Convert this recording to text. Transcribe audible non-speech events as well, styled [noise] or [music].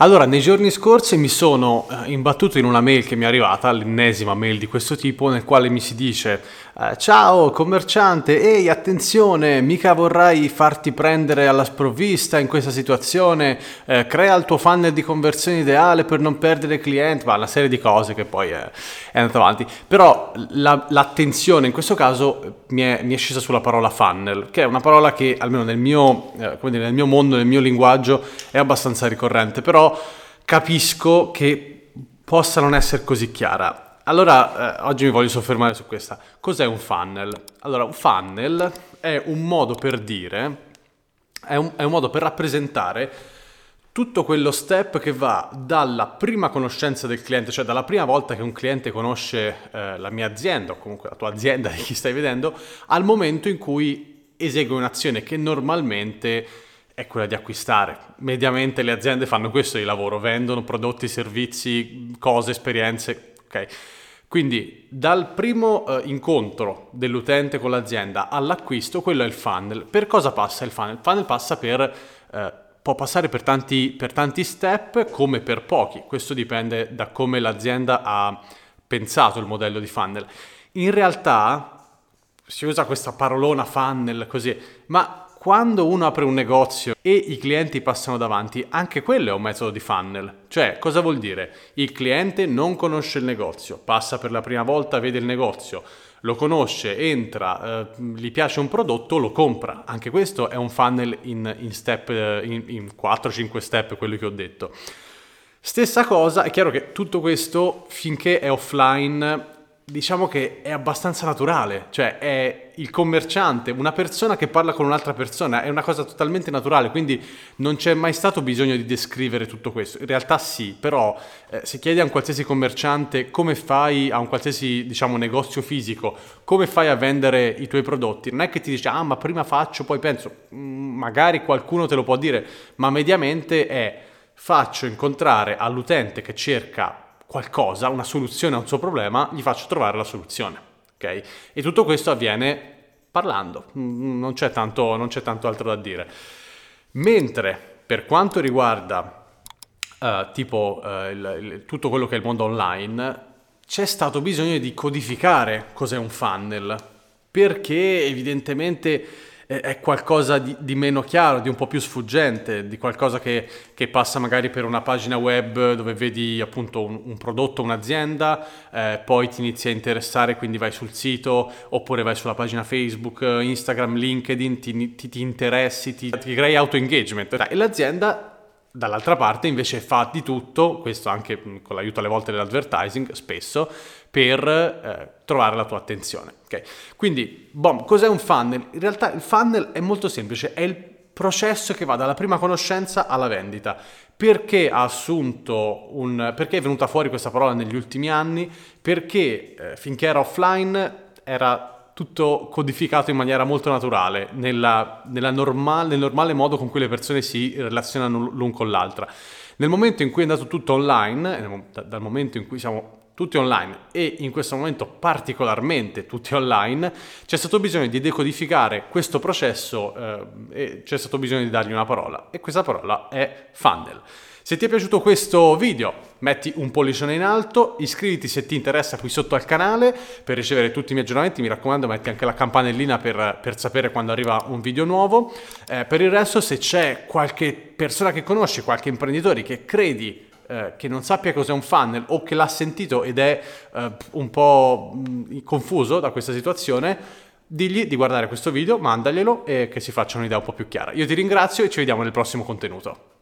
Allora, nei giorni scorsi mi sono eh, imbattuto in una mail che mi è arrivata, l'ennesima mail di questo tipo, nel quale mi si dice eh, Ciao commerciante, ehi attenzione, mica vorrai farti prendere alla sprovvista in questa situazione, eh, crea il tuo funnel di conversione ideale per non perdere clienti, ma una serie di cose che poi è, è andata avanti. Però la, l'attenzione in questo caso mi è, mi è, scesa sulla parola funnel, che è una parola che almeno nel mio, eh, dire, nel mio mondo, nel mio linguaggio è abbastanza ricorrente, però capisco che possa non essere così chiara. Allora, eh, oggi mi voglio soffermare su questa. Cos'è un funnel? Allora, un funnel è un modo per dire, è un, è un modo per rappresentare tutto quello step che va dalla prima conoscenza del cliente, cioè dalla prima volta che un cliente conosce eh, la mia azienda o comunque la tua azienda [laughs] di chi stai vedendo, al momento in cui esegue un'azione che normalmente è quella di acquistare. Mediamente le aziende fanno questo di lavoro, vendono prodotti, servizi, cose, esperienze, ok? Quindi dal primo eh, incontro dell'utente con l'azienda all'acquisto, quello è il funnel. Per cosa passa il funnel? Il funnel passa per, eh, può passare per tanti, per tanti step come per pochi, questo dipende da come l'azienda ha pensato il modello di funnel. In realtà si usa questa parolona funnel così, ma quando uno apre un negozio e i clienti passano davanti, anche quello è un metodo di funnel. Cioè, cosa vuol dire? Il cliente non conosce il negozio, passa per la prima volta, vede il negozio, lo conosce, entra, eh, gli piace un prodotto, lo compra. Anche questo è un funnel in, in, step, eh, in, in 4-5 step, quello che ho detto. Stessa cosa, è chiaro che tutto questo finché è offline diciamo che è abbastanza naturale, cioè è il commerciante, una persona che parla con un'altra persona, è una cosa totalmente naturale, quindi non c'è mai stato bisogno di descrivere tutto questo. In realtà sì, però eh, se chiedi a un qualsiasi commerciante come fai a un qualsiasi, diciamo, negozio fisico, come fai a vendere i tuoi prodotti, non è che ti dice "Ah, ma prima faccio, poi penso", mm, magari qualcuno te lo può dire, ma mediamente è faccio incontrare all'utente che cerca qualcosa, una soluzione a un suo problema, gli faccio trovare la soluzione. Okay? E tutto questo avviene parlando, mm, non c'è, tanto, non c'è tanto altro da dire. Mentre per quanto riguarda uh, tipo uh, il, il, tutto quello che è il mondo online, c'è stato bisogno di codificare cos'è un funnel, perché evidentemente è qualcosa di, di, meno chiaro, di un po' più sfuggente, di qualcosa che, che, passa magari per una pagina web dove vedi appunto un, un prodotto, un'azienda, eh, poi ti inizi a interessare, quindi vai sul sito oppure vai sulla pagina Facebook, Instagram, LinkedIn, ti, ti, ti interessi, ti, ti crei auto-engagement. E l'azienda Dall'altra parte invece fa di tutto, questo anche con l'aiuto alle volte dell'advertising, spesso, per eh, trovare la tua attenzione. Okay? Quindi, bom, cos'è un funnel? In realtà il funnel è molto semplice, è il processo che va dalla prima conoscenza alla vendita. Perché ha assunto un... perché è venuta fuori questa parola negli ultimi anni? Perché eh, finché era offline era tutto codificato in maniera molto naturale, nella, nella normal, nel normale modo con cui le persone si relazionano l'un con l'altra. Nel momento in cui è andato tutto online, dal momento in cui siamo tutti online e in questo momento particolarmente tutti online, c'è stato bisogno di decodificare questo processo eh, e c'è stato bisogno di dargli una parola e questa parola è funnel. Se ti è piaciuto questo video metti un pollicione in alto, iscriviti se ti interessa qui sotto al canale per ricevere tutti i miei aggiornamenti, mi raccomando metti anche la campanellina per, per sapere quando arriva un video nuovo. Eh, per il resto se c'è qualche persona che conosci, qualche imprenditore che credi eh, che non sappia cos'è un funnel o che l'ha sentito ed è eh, un po' mh, confuso da questa situazione, digli di guardare questo video, mandaglielo e che si faccia un'idea un po' più chiara. Io ti ringrazio e ci vediamo nel prossimo contenuto.